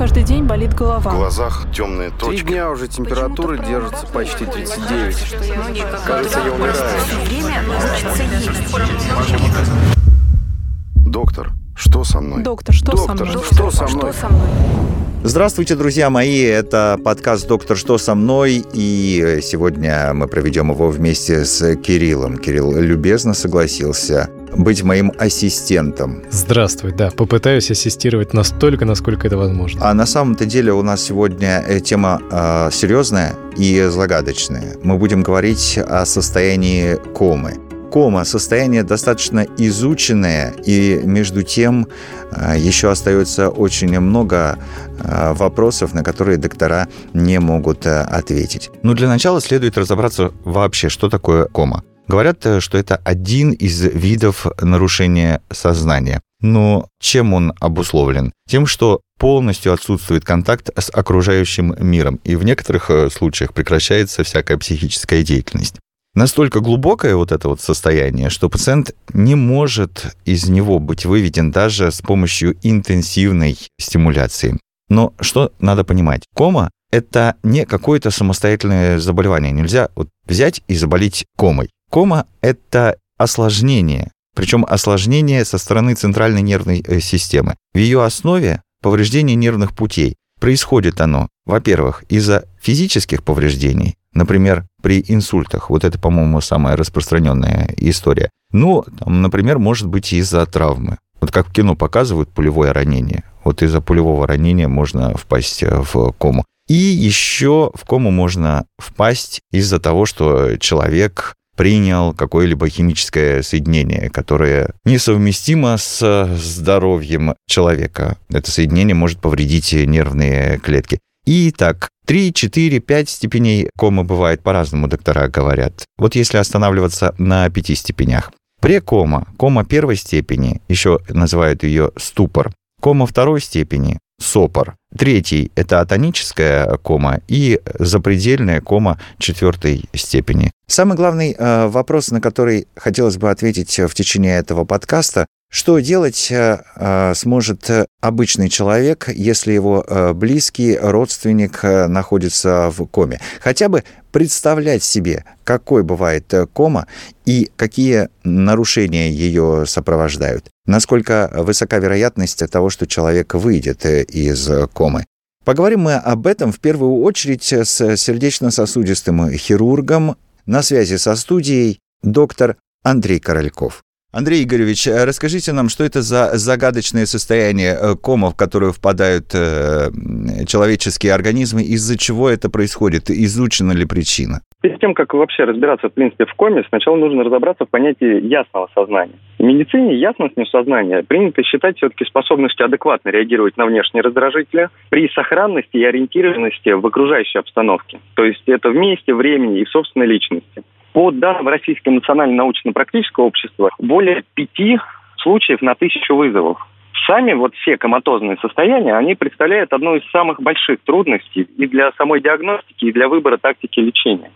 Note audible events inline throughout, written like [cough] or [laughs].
каждый день болит голова. В глазах темные точки. Три дня уже температура держится почти 39. Кажется, я умираю. Доктор, что со мной? Доктор, что со Доктор, мной? что со мной? Здравствуйте, друзья мои! Это подкаст «Доктор, что со мной?» И сегодня мы проведем его вместе с Кириллом. Кирилл любезно согласился быть моим ассистентом. Здравствуй, да, попытаюсь ассистировать настолько, насколько это возможно. А на самом-то деле у нас сегодня э, тема э, серьезная и загадочная. Мы будем говорить о состоянии комы. Кома – состояние достаточно изученное, и между тем э, еще остается очень много э, вопросов, на которые доктора не могут ответить. Но для начала следует разобраться вообще, что такое кома. Говорят, что это один из видов нарушения сознания. Но чем он обусловлен? Тем, что полностью отсутствует контакт с окружающим миром, и в некоторых случаях прекращается всякая психическая деятельность. Настолько глубокое вот это вот состояние, что пациент не может из него быть выведен даже с помощью интенсивной стимуляции. Но что надо понимать? Кома – это не какое-то самостоятельное заболевание. Нельзя вот взять и заболеть комой. Кома – это осложнение, причем осложнение со стороны центральной нервной э, системы. В ее основе повреждение нервных путей. Происходит оно, во-первых, из-за физических повреждений, например, при инсультах. Вот это, по-моему, самая распространенная история. Ну, там, например, может быть из-за травмы. Вот как в кино показывают пулевое ранение. Вот из-за пулевого ранения можно впасть в кому. И еще в кому можно впасть из-за того, что человек принял какое-либо химическое соединение, которое несовместимо с здоровьем человека. Это соединение может повредить нервные клетки. И так, 3, 4, 5 степеней комы бывает по-разному, доктора говорят. Вот если останавливаться на пяти степенях. Прекома, кома первой степени, еще называют ее ступор. Кома второй степени, сопор. Третий – это атоническая кома и запредельная кома четвертой степени. Самый главный э, вопрос, на который хотелось бы ответить в течение этого подкаста, что делать э, сможет обычный человек, если его э, близкий родственник э, находится в коме? Хотя бы представлять себе, какой бывает э, кома и какие нарушения ее сопровождают. Насколько высока вероятность того, что человек выйдет э, из комы. Поговорим мы об этом в первую очередь с сердечно-сосудистым хирургом на связи со студией доктор Андрей Корольков. Андрей Игоревич, расскажите нам, что это за загадочное состояние кома, в которое впадают э, человеческие организмы, из-за чего это происходит, изучена ли причина? Перед тем, как вообще разбираться, в принципе, в коме, сначала нужно разобраться в понятии ясного сознания. В медицине ясностью сознания принято считать все-таки способностью адекватно реагировать на внешние раздражители при сохранности и ориентированности в окружающей обстановке. То есть это в месте, времени и в собственной личности. По данным Российского национально-научно-практического общества, более пяти случаев на тысячу вызовов. Сами вот все коматозные состояния, они представляют одну из самых больших трудностей и для самой диагностики, и для выбора тактики лечения.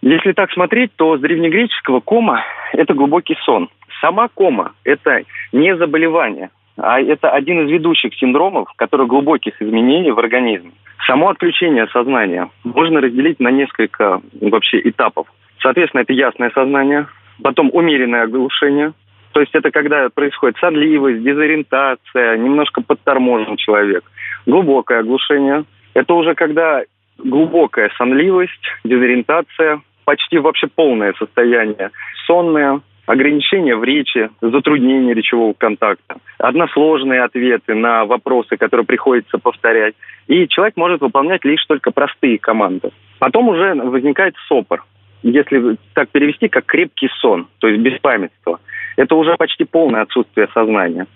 Если так смотреть, то с древнегреческого кома – это глубокий сон. Сама кома – это не заболевание, а это один из ведущих синдромов, который глубоких изменений в организме. Само отключение сознания можно разделить на несколько вообще этапов. Соответственно, это ясное сознание, потом умеренное оглушение, то есть это когда происходит сонливость, дезориентация, немножко подторможен человек. Глубокое оглушение. Это уже когда глубокая сонливость, дезориентация, почти вообще полное состояние. Сонное, ограничения в речи, затруднение речевого контакта, односложные ответы на вопросы, которые приходится повторять. И человек может выполнять лишь только простые команды. Потом уже возникает сопор если так перевести, как крепкий сон, то есть беспамятство. Это уже почти полное отсутствие сознания.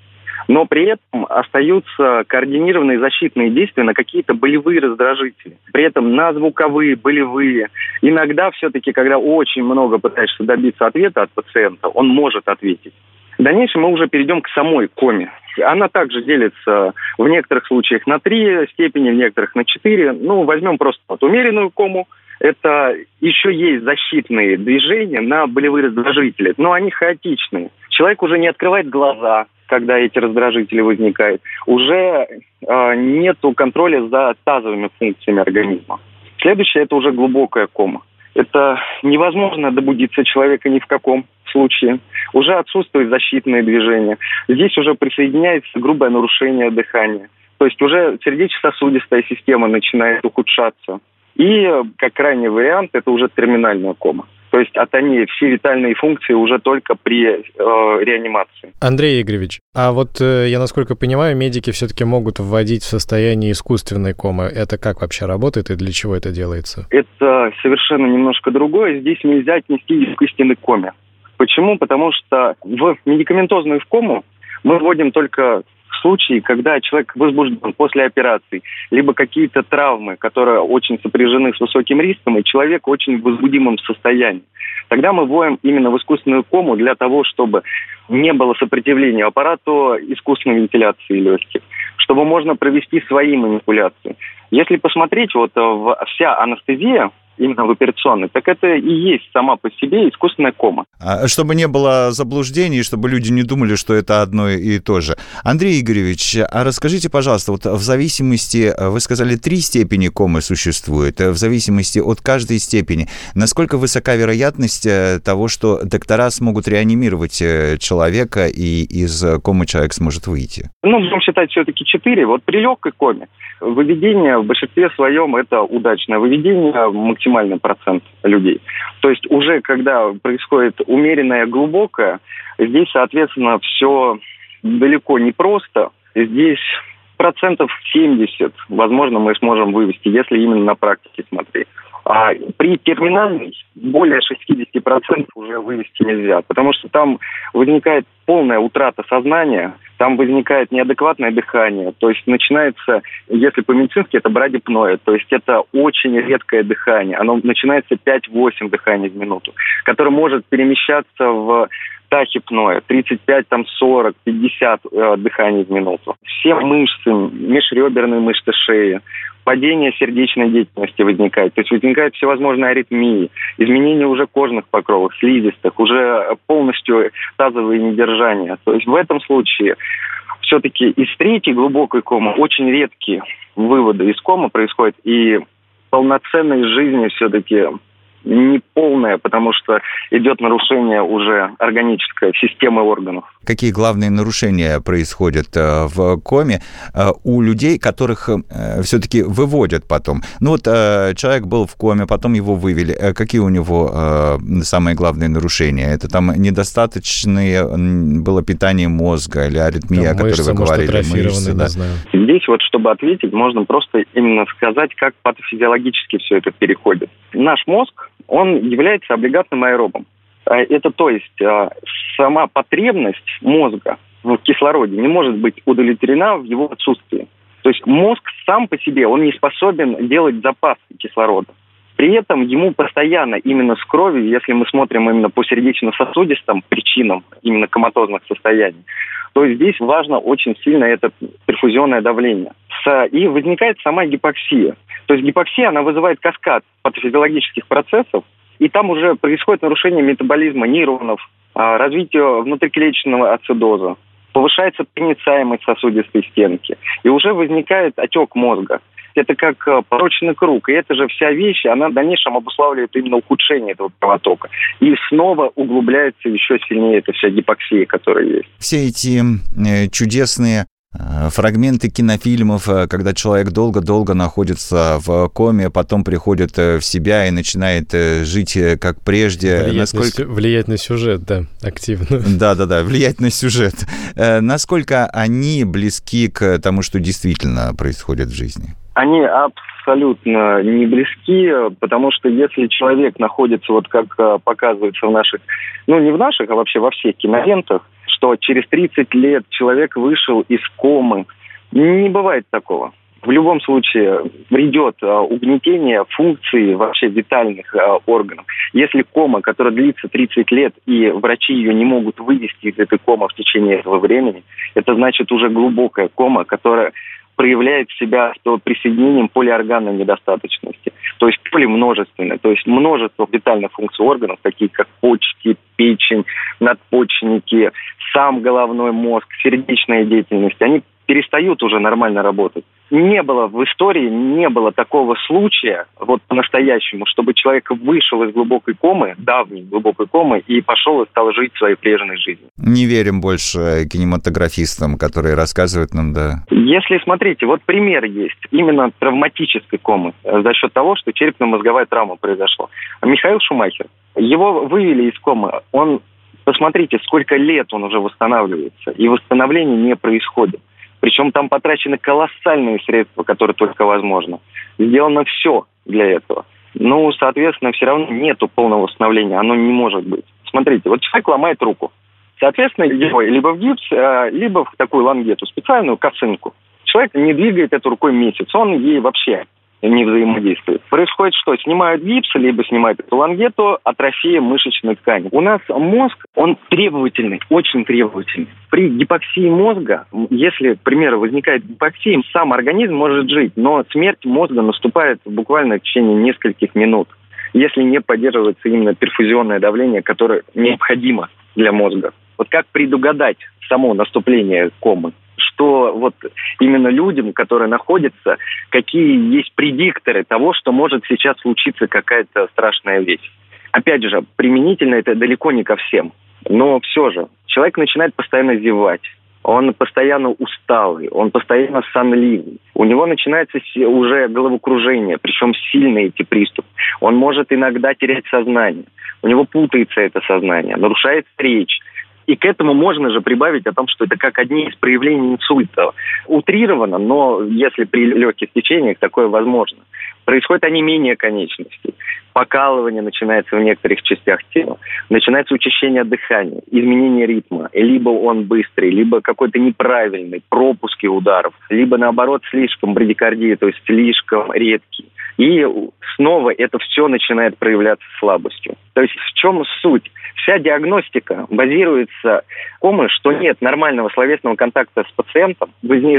Но при этом остаются координированные защитные действия на какие-то болевые раздражители. При этом на звуковые, болевые. Иногда все-таки, когда очень много пытаешься добиться ответа от пациента, он может ответить. В дальнейшем мы уже перейдем к самой коме. Она также делится в некоторых случаях на три степени, в некоторых на четыре. Ну, возьмем просто вот умеренную кому – это еще есть защитные движения на болевые раздражители, но они хаотичные. Человек уже не открывает глаза, когда эти раздражители возникают, уже э, нету контроля за тазовыми функциями организма. Следующее – это уже глубокая кома. Это невозможно добудиться человека ни в каком случае. Уже отсутствует защитное движение. Здесь уже присоединяется грубое нарушение дыхания. То есть уже сердечно-сосудистая система начинает ухудшаться. И, как крайний вариант, это уже терминальная кома. То есть от они все витальные функции уже только при э, реанимации. Андрей Игоревич, а вот э, я насколько понимаю, медики все-таки могут вводить в состояние искусственной комы. Это как вообще работает и для чего это делается? Это совершенно немножко другое. Здесь нельзя отнести к истинной коме. Почему? Потому что в медикаментозную кому мы вводим только случаи, когда человек возбужден после операции, либо какие-то травмы, которые очень сопряжены с высоким риском, и человек очень возбудимом состоянии. Тогда мы вводим именно в искусственную кому для того, чтобы не было сопротивления аппарату искусственной вентиляции легких, чтобы можно провести свои манипуляции. Если посмотреть, вот э, вся анестезия именно в операционной, так это и есть сама по себе искусственная кома. А, чтобы не было заблуждений, чтобы люди не думали, что это одно и то же. Андрей Игоревич, а расскажите, пожалуйста, вот в зависимости, вы сказали, три степени комы существует, в зависимости от каждой степени, насколько высока вероятность э, того, что доктора смогут реанимировать э, человека и из комы человек сможет выйти? Ну, будем считать все-таки четыре. Вот при легкой коме выведение в большинстве своем это удачное выведение максимальный процент людей. То есть уже когда происходит умеренное глубокое, здесь, соответственно, все далеко не просто. Здесь процентов 70, возможно, мы сможем вывести, если именно на практике смотреть. А при терминальной более 60% уже вывести нельзя, потому что там возникает полная утрата сознания, там возникает неадекватное дыхание, то есть начинается, если по-медицински, это брадипноя, то есть это очень редкое дыхание, оно начинается 5-8 дыханий в минуту, которое может перемещаться в тахипноя, 35, там 40, 50 э, дыханий в минуту. Все мышцы, межреберные мышцы шеи, падение сердечной деятельности возникает. То есть возникают всевозможные аритмии, изменения уже кожных покровов, слизистых, уже полностью тазовые недержания. То есть в этом случае все-таки из третьей глубокой комы очень редкие выводы из комы происходят, и полноценной жизни все-таки не полная, потому что идет нарушение уже органической системы органов. Какие главные нарушения происходят э, в коме э, у людей, которых э, все-таки выводят потом? Ну вот человек был в коме, потом его вывели. Какие у него самые главные нарушения? Это там недостаточное было питание мозга или аритмия, да, о которой вы говорили? Мышцы, да. знаю. Здесь вот, чтобы ответить, можно просто именно сказать, как патофизиологически все это переходит. Наш мозг он является облигатным аэробом. А это то есть а, сама потребность мозга в кислороде не может быть удовлетворена в его отсутствии. То есть мозг сам по себе, он не способен делать запас кислорода. При этом ему постоянно именно с кровью, если мы смотрим именно по сердечно-сосудистым причинам именно коматозных состояний, то здесь важно очень сильно это перфузионное давление. И возникает сама гипоксия. То есть гипоксия, она вызывает каскад патофизиологических процессов, и там уже происходит нарушение метаболизма нейронов, а, развитие внутриклеточного ацидоза, повышается проницаемость сосудистой стенки, и уже возникает отек мозга. Это как э, порочный круг, и эта же вся вещь, она в дальнейшем обуславливает именно ухудшение этого кровотока. И снова углубляется еще сильнее эта вся гипоксия, которая есть. Все эти э, чудесные фрагменты кинофильмов, э, когда человек долго-долго находится в коме, потом приходит э, в себя и начинает жить как прежде. Влиять, Насколько... на, влиять на сюжет, да, активно. [laughs] Да-да-да, влиять на сюжет. Насколько они близки к тому, что действительно происходит в жизни? Они абсолютно не близки, потому что если человек находится, вот как показывается в наших, ну не в наших, а вообще во всех кинолентах, что через 30 лет человек вышел из комы. Не бывает такого. В любом случае придет а, угнетение функций вообще витальных а, органов. Если кома, которая длится 30 лет, и врачи ее не могут вывести из этой комы в течение этого времени, это значит уже глубокая кома, которая проявляет себя с присоединением полиорганной недостаточности, то есть полимножественной, то есть множество витальных функций органов, такие как почки, печень, надпочечники, сам головной мозг, сердечная деятельность, они перестают уже нормально работать. Не было в истории, не было такого случая, вот по-настоящему, чтобы человек вышел из глубокой комы, давней глубокой комы, и пошел и стал жить своей прежней жизнью. Не верим больше кинематографистам, которые рассказывают нам, да. Если, смотрите, вот пример есть именно травматической комы э, за счет того, что черепно-мозговая травма произошла. Михаил Шумахер, его вывели из комы, он Посмотрите, сколько лет он уже восстанавливается, и восстановление не происходит. Причем там потрачены колоссальные средства, которые только возможно. Сделано все для этого. Ну, соответственно, все равно нету полного восстановления. Оно не может быть. Смотрите, вот человек ломает руку. Соответственно, его либо в гипс, э, либо в такую лангету, специальную косынку. Человек не двигает эту рукой месяц. Он ей вообще не взаимодействуют. Происходит что? Снимают гипс, либо снимают лангету, атрофия мышечной ткани. У нас мозг, он требовательный, очень требовательный. При гипоксии мозга, если, к примеру, возникает гипоксия, сам организм может жить, но смерть мозга наступает буквально в течение нескольких минут, если не поддерживается именно перфузионное давление, которое необходимо для мозга. Вот как предугадать само наступление комы? Что вот именно людям, которые находятся, какие есть предикторы того, что может сейчас случиться какая-то страшная вещь. Опять же, применительно это далеко не ко всем. Но все же, человек начинает постоянно зевать, он постоянно усталый, он постоянно сонливый. У него начинается уже головокружение, причем сильные эти приступы. Он может иногда терять сознание. У него путается это сознание, нарушается речь. И к этому можно же прибавить о том, что это как одни из проявлений инсульта. Утрировано, но если при легких течениях такое возможно. Происходит онемение конечностей, покалывание начинается в некоторых частях тела, начинается учащение дыхания, изменение ритма. Либо он быстрый, либо какой-то неправильный, пропуски ударов, либо наоборот слишком брадикардия, то есть слишком редкий. И снова это все начинает проявляться слабостью. То есть в чем суть? Вся диагностика базируется комы, что нет нормального словесного контакта с пациентом,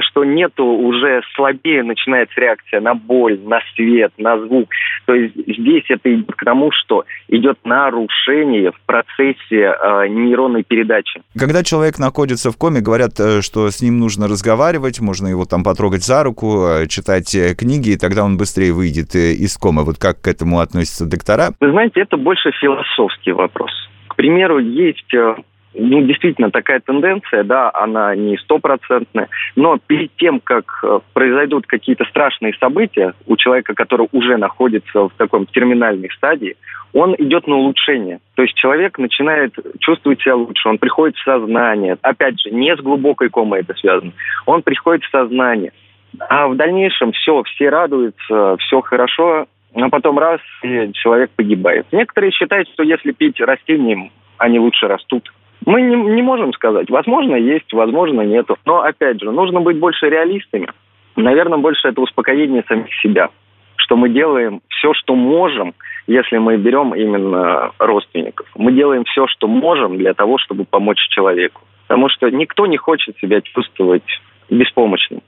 что нету уже слабее начинается реакция на боль, на свет, на звук. То есть здесь это идет к тому, что идет нарушение в процессе э, нейронной передачи. Когда человек находится в коме, говорят, э, что с ним нужно разговаривать, можно его там потрогать за руку, э, читать э, книги, и тогда он быстрее выйдет из комы. Вот как к этому относятся доктора? Вы знаете, это больше философский вопрос. К примеру, есть э, ну, действительно, такая тенденция, да, она не стопроцентная, но перед тем, как э, произойдут какие-то страшные события у человека, который уже находится в таком терминальной стадии, он идет на улучшение. То есть человек начинает чувствовать себя лучше, он приходит в сознание. Опять же, не с глубокой комой это связано. Он приходит в сознание. А в дальнейшем все, все радуются, все хорошо, а потом раз, и человек погибает. Некоторые считают, что если пить растением, они лучше растут. Мы не, не можем сказать. Возможно, есть, возможно, нету. Но, опять же, нужно быть больше реалистами. Наверное, больше это успокоение самих себя. Что мы делаем все, что можем, если мы берем именно родственников. Мы делаем все, что можем для того, чтобы помочь человеку. Потому что никто не хочет себя чувствовать беспомощным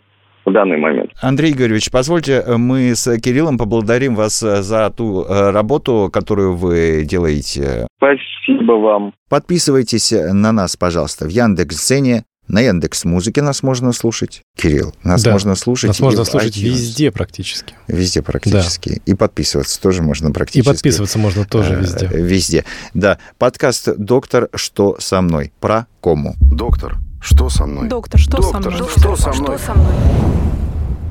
в данный момент. Андрей Игоревич, позвольте, мы с Кириллом поблагодарим вас э, за ту э, работу, которую вы делаете. Спасибо вам. Подписывайтесь на нас, пожалуйста, в Яндекс.Дзене, на Яндекс Музыке нас можно слушать. Кирилл, нас да, можно слушать. Нас можно слушать iTunes. везде практически. Везде практически. Да. И подписываться тоже можно практически. И подписываться можно тоже э, везде. Везде. Да. Подкаст «Доктор, что со мной?» про кому. Доктор, что со мной? Доктор, что Доктор, со мной? Что, со мной? Что со мной?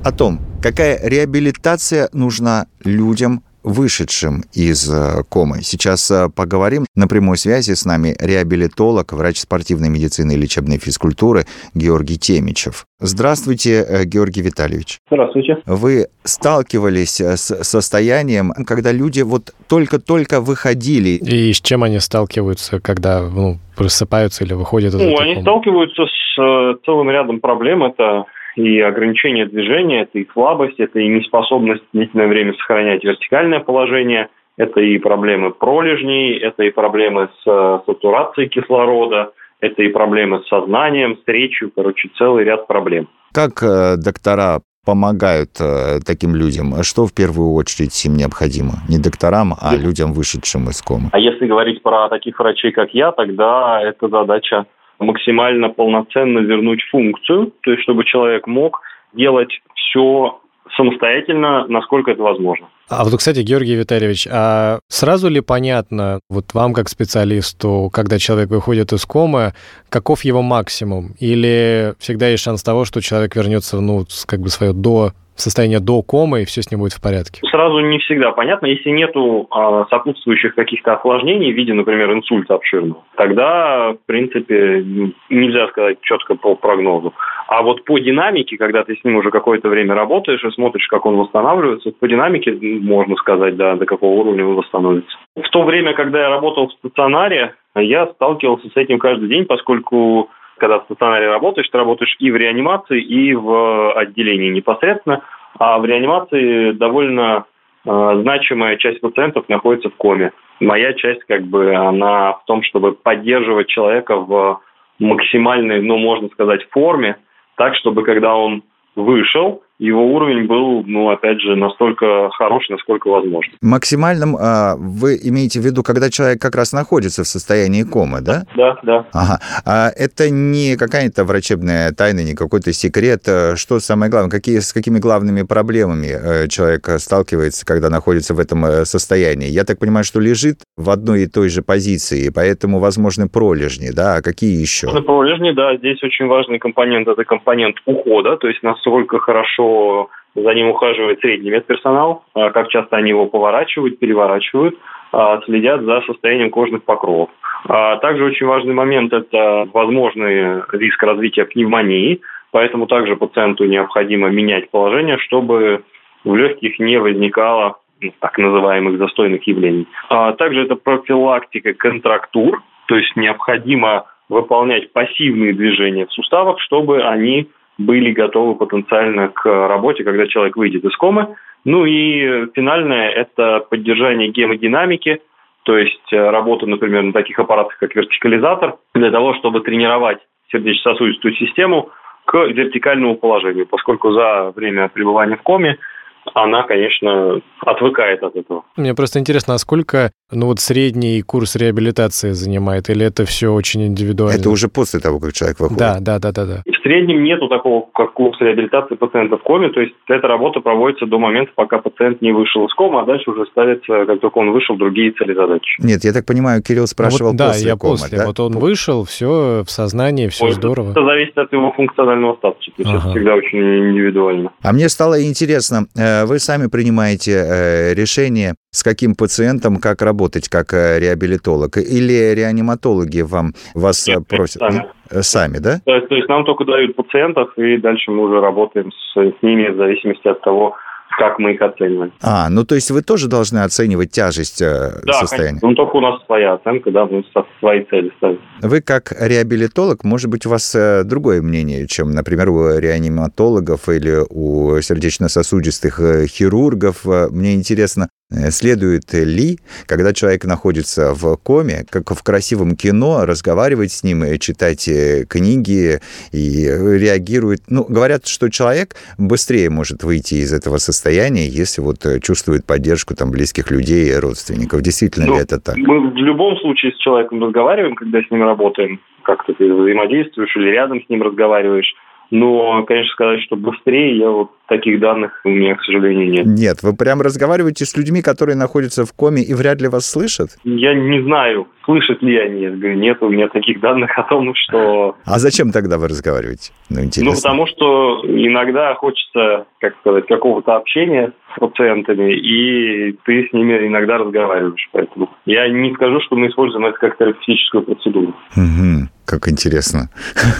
О том, какая реабилитация нужна людям, вышедшим из э, комы. Сейчас э, поговорим. На прямой связи с нами реабилитолог, врач спортивной медицины и лечебной физкультуры Георгий Темичев. Здравствуйте, э, Георгий Витальевич. Здравствуйте. Вы сталкивались с состоянием, когда люди вот только-только выходили. И с чем они сталкиваются, когда ну, просыпаются или выходят из Ну, они сталкиваются с целым рядом проблем. Это и ограничение движения, это и слабость, это и неспособность длительное время сохранять вертикальное положение, это и проблемы пролежней, это и проблемы с э, сатурацией кислорода, это и проблемы с сознанием, с речью, короче, целый ряд проблем. Как э, доктора помогают э, таким людям? Что в первую очередь им необходимо? Не докторам, а людям, вышедшим из комы. А если говорить про таких врачей, как я, тогда это задача максимально полноценно вернуть функцию, то есть чтобы человек мог делать все самостоятельно, насколько это возможно. А вот, кстати, Георгий Витальевич, а сразу ли понятно, вот вам как специалисту, когда человек выходит из комы, каков его максимум? Или всегда есть шанс того, что человек вернется, ну, как бы свое до состояние до комы, и все с ним будет в порядке? Сразу не всегда понятно. Если нету а, сопутствующих каких-то осложнений в виде, например, инсульта обширного, тогда, в принципе, нельзя сказать четко по прогнозу. А вот по динамике, когда ты с ним уже какое-то время работаешь и смотришь, как он восстанавливается, по динамике можно сказать, да, до какого уровня он восстановится. В то время, когда я работал в стационаре, я сталкивался с этим каждый день, поскольку когда в стационаре работаешь, ты работаешь и в реанимации, и в отделении непосредственно. А в реанимации довольно э, значимая часть пациентов находится в коме. Моя часть, как бы, она в том, чтобы поддерживать человека в максимальной, ну, можно сказать, форме, так, чтобы когда он вышел, его уровень был, ну, опять же, настолько хороший, насколько возможно. Максимальным а, вы имеете в виду, когда человек как раз находится в состоянии комы, да? Да, да. Ага. А это не какая-то врачебная тайна, не какой-то секрет. Э, что самое главное? Какие, с какими главными проблемами э, человек сталкивается, когда находится в этом э, состоянии? Я так понимаю, что лежит в одной и той же позиции, поэтому возможны пролежни, да? А какие еще? Пролежни, да. Здесь очень важный компонент – это компонент ухода, то есть насколько хорошо за ним ухаживает средний медперсонал, а как часто они его поворачивают, переворачивают, а, следят за состоянием кожных покровов. А также очень важный момент – это возможный риск развития пневмонии, поэтому также пациенту необходимо менять положение, чтобы в легких не возникало ну, так называемых застойных явлений. Также это профилактика контрактур, то есть необходимо выполнять пассивные движения в суставах, чтобы они были готовы потенциально к работе, когда человек выйдет из комы. Ну и финальное – это поддержание гемодинамики, то есть э, работа, например, на таких аппаратах, как вертикализатор, для того, чтобы тренировать сердечно-сосудистую систему к вертикальному положению, поскольку за время пребывания в коме она, конечно, отвыкает от этого. Мне просто интересно, а сколько ну вот средний курс реабилитации занимает, или это все очень индивидуально? Это уже после того, как человек выходит? Да, да, да, да. да. В среднем нету такого, как курс реабилитации пациента в коме, то есть эта работа проводится до момента, пока пациент не вышел из комы, а дальше уже ставятся, как только он вышел, другие цели задачи. Нет, я так понимаю, Кирилл спрашивал ну, вот, после да, я комы, после. да? Вот он вышел, все в сознании, все Ой, здорово. Это зависит от его функционального статуса, то есть Ага. это всегда очень индивидуально. А мне стало интересно, э, вы сами принимаете э, решение, с каким пациентом как работать, как э, реабилитолог, или реаниматологи вам вас э, Нет, просят? сами. Э, Сами, да? То есть, то есть нам только дают пациентов, и дальше мы уже работаем с, с ними в зависимости от того, как мы их оцениваем. А, ну то есть вы тоже должны оценивать тяжесть э, Да, состояния? конечно. Ну, только у нас своя оценка, да, мы свои цели ставим. Вы как реабилитолог, может быть, у вас э, другое мнение, чем, например, у реаниматологов или у сердечно-сосудистых э, хирургов. Мне интересно, следует ли, когда человек находится в коме, как в красивом кино, разговаривать с ним, э, читать э, книги и э, реагирует. Ну, говорят, что человек быстрее может выйти из этого состояния, если вот э, чувствует поддержку там близких людей и родственников. Действительно Ну, ли это так? Мы в любом случае с человеком разговариваем, когда с ним работаем, как-то ты взаимодействуешь или рядом с ним разговариваешь. Но, конечно, сказать, что быстрее, я вот таких данных у меня, к сожалению, нет. Нет, вы прям разговариваете с людьми, которые находятся в коме и вряд ли вас слышат? Я не знаю, слышат ли они. Я говорю, нет у меня таких данных о том, что... А зачем тогда вы разговариваете? Ну, интересно. Ну, потому что иногда хочется, как сказать, какого-то общения пациентами, и ты с ними иногда разговариваешь. Поэтому я не скажу, что мы используем это как терапевтическую процедуру. Мгм. Как интересно.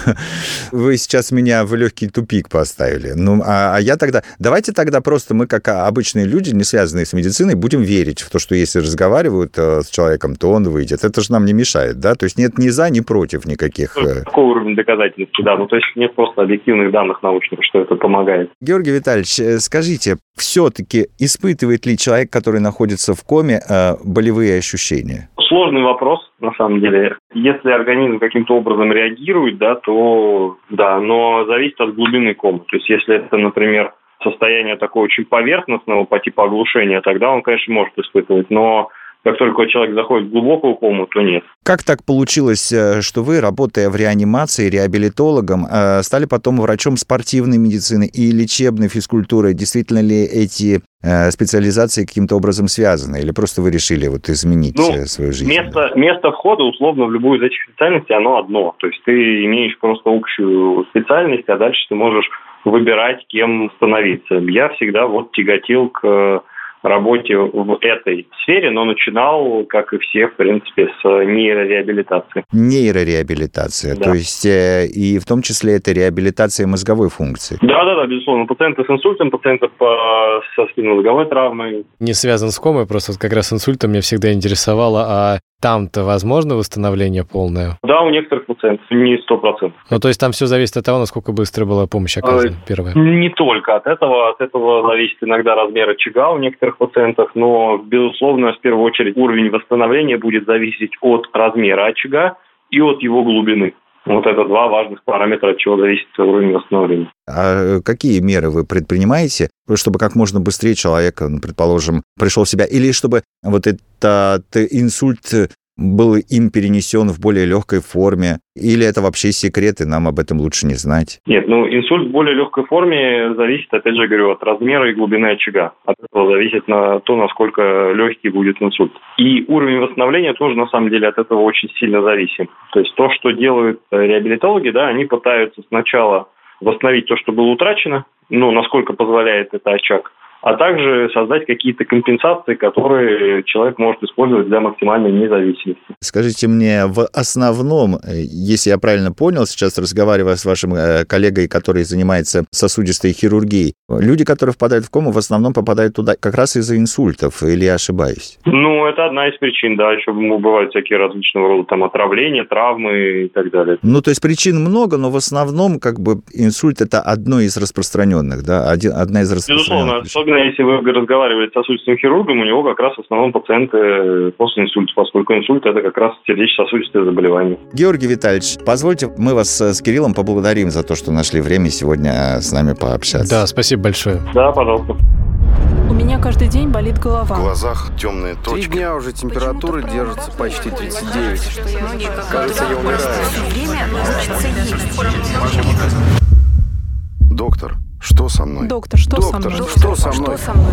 [laughs] Вы сейчас меня в легкий тупик поставили. Ну, а, а я тогда... Давайте тогда просто мы, как обычные люди, не связанные с медициной, будем верить в то, что если разговаривают э, с человеком, то он выйдет. Это же нам не мешает, да? То есть нет ни за, ни против никаких... э. Какой уровень доказательности, да. Ну, то есть нет просто объективных данных научных, что это помогает. Георгий Витальевич, э, скажите, все-таки испытывает ли человек, который находится в коме, э, болевые ощущения? Сложный вопрос, на самом деле. Если организм каким-то образом реагирует, да, то да, но зависит от глубины комы. То есть если это, например, состояние такое очень поверхностного по типу оглушения, тогда он, конечно, может испытывать. Но как только человек заходит в глубокую кому, то нет. Как так получилось, э, что вы, работая в реанимации, реабилитологом, э, стали потом врачом спортивной медицины и лечебной физкультуры? Действительно ли эти э, специализации каким-то образом связаны? Или просто вы решили вот изменить ну, свою жизнь? Место, место входа, условно, в любую из этих специальностей, оно одно. То есть ты имеешь просто общую специальность, а дальше ты можешь выбирать, кем становиться. Я всегда вот тяготел к работе в этой сфере, но начинал, как и все, в принципе, с нейрореабилитации. Нейрореабилитация, да. то есть э, и в том числе это реабилитация мозговой функции. Да, да, да, безусловно. Пациенты с инсультом, пациенты по, со спинномозговой травмой. Не связан с комой, просто как раз инсультом меня всегда интересовало, а там-то возможно восстановление полное? Да, у некоторых пациентов, не сто процентов. Ну, то есть там все зависит от того, насколько быстро была помощь оказана, а, первая? Не только от этого. От этого зависит иногда размер очага у некоторых пациентов, но, безусловно, в первую очередь уровень восстановления будет зависеть от размера очага и от его глубины. Вот это два важных параметра, от чего зависит уровень восстановления. А какие меры вы предпринимаете, чтобы как можно быстрее человек, ну, предположим, пришел в себя? Или чтобы вот этот инсульт был им перенесен в более легкой форме? Или это вообще секрет, и нам об этом лучше не знать? Нет, ну инсульт в более легкой форме зависит, опять же говорю, от размера и глубины очага. От этого зависит на то, насколько легкий будет инсульт. И уровень восстановления тоже на самом деле от этого очень сильно зависит. То есть то, что делают реабилитологи, да, они пытаются сначала восстановить то, что было утрачено, ну, насколько позволяет это очаг, а также создать какие-то компенсации, которые человек может использовать для максимальной независимости. Скажите мне, в основном, э, если я правильно понял, сейчас разговаривая с вашим э, коллегой, который занимается сосудистой хирургией, люди, которые впадают в кому, в основном попадают туда как раз из-за инсультов, или я ошибаюсь? Ну, это одна из причин, да, еще бывают всякие различного рода там отравления, травмы и так далее. Ну, то есть причин много, но в основном как бы инсульт это одно из распространенных, да, один, одна из распространенных. Безусловно, особенно Особенно если вы разговариваете с сосудистым хирургом, у него как раз в основном пациенты после инсульта, поскольку инсульт – это как раз сердечно-сосудистое заболевание. Георгий Витальевич, позвольте, мы вас с Кириллом поблагодарим за то, что нашли время сегодня с нами пообщаться. Да, спасибо большое. Да, пожалуйста. У меня каждый день болит голова. В глазах темные точки. Три дня уже температура держится почти 39. Кажется, я умираю. Доктор, что со мной? Доктор, что Доктор, со мной? что со мной? Что со мной?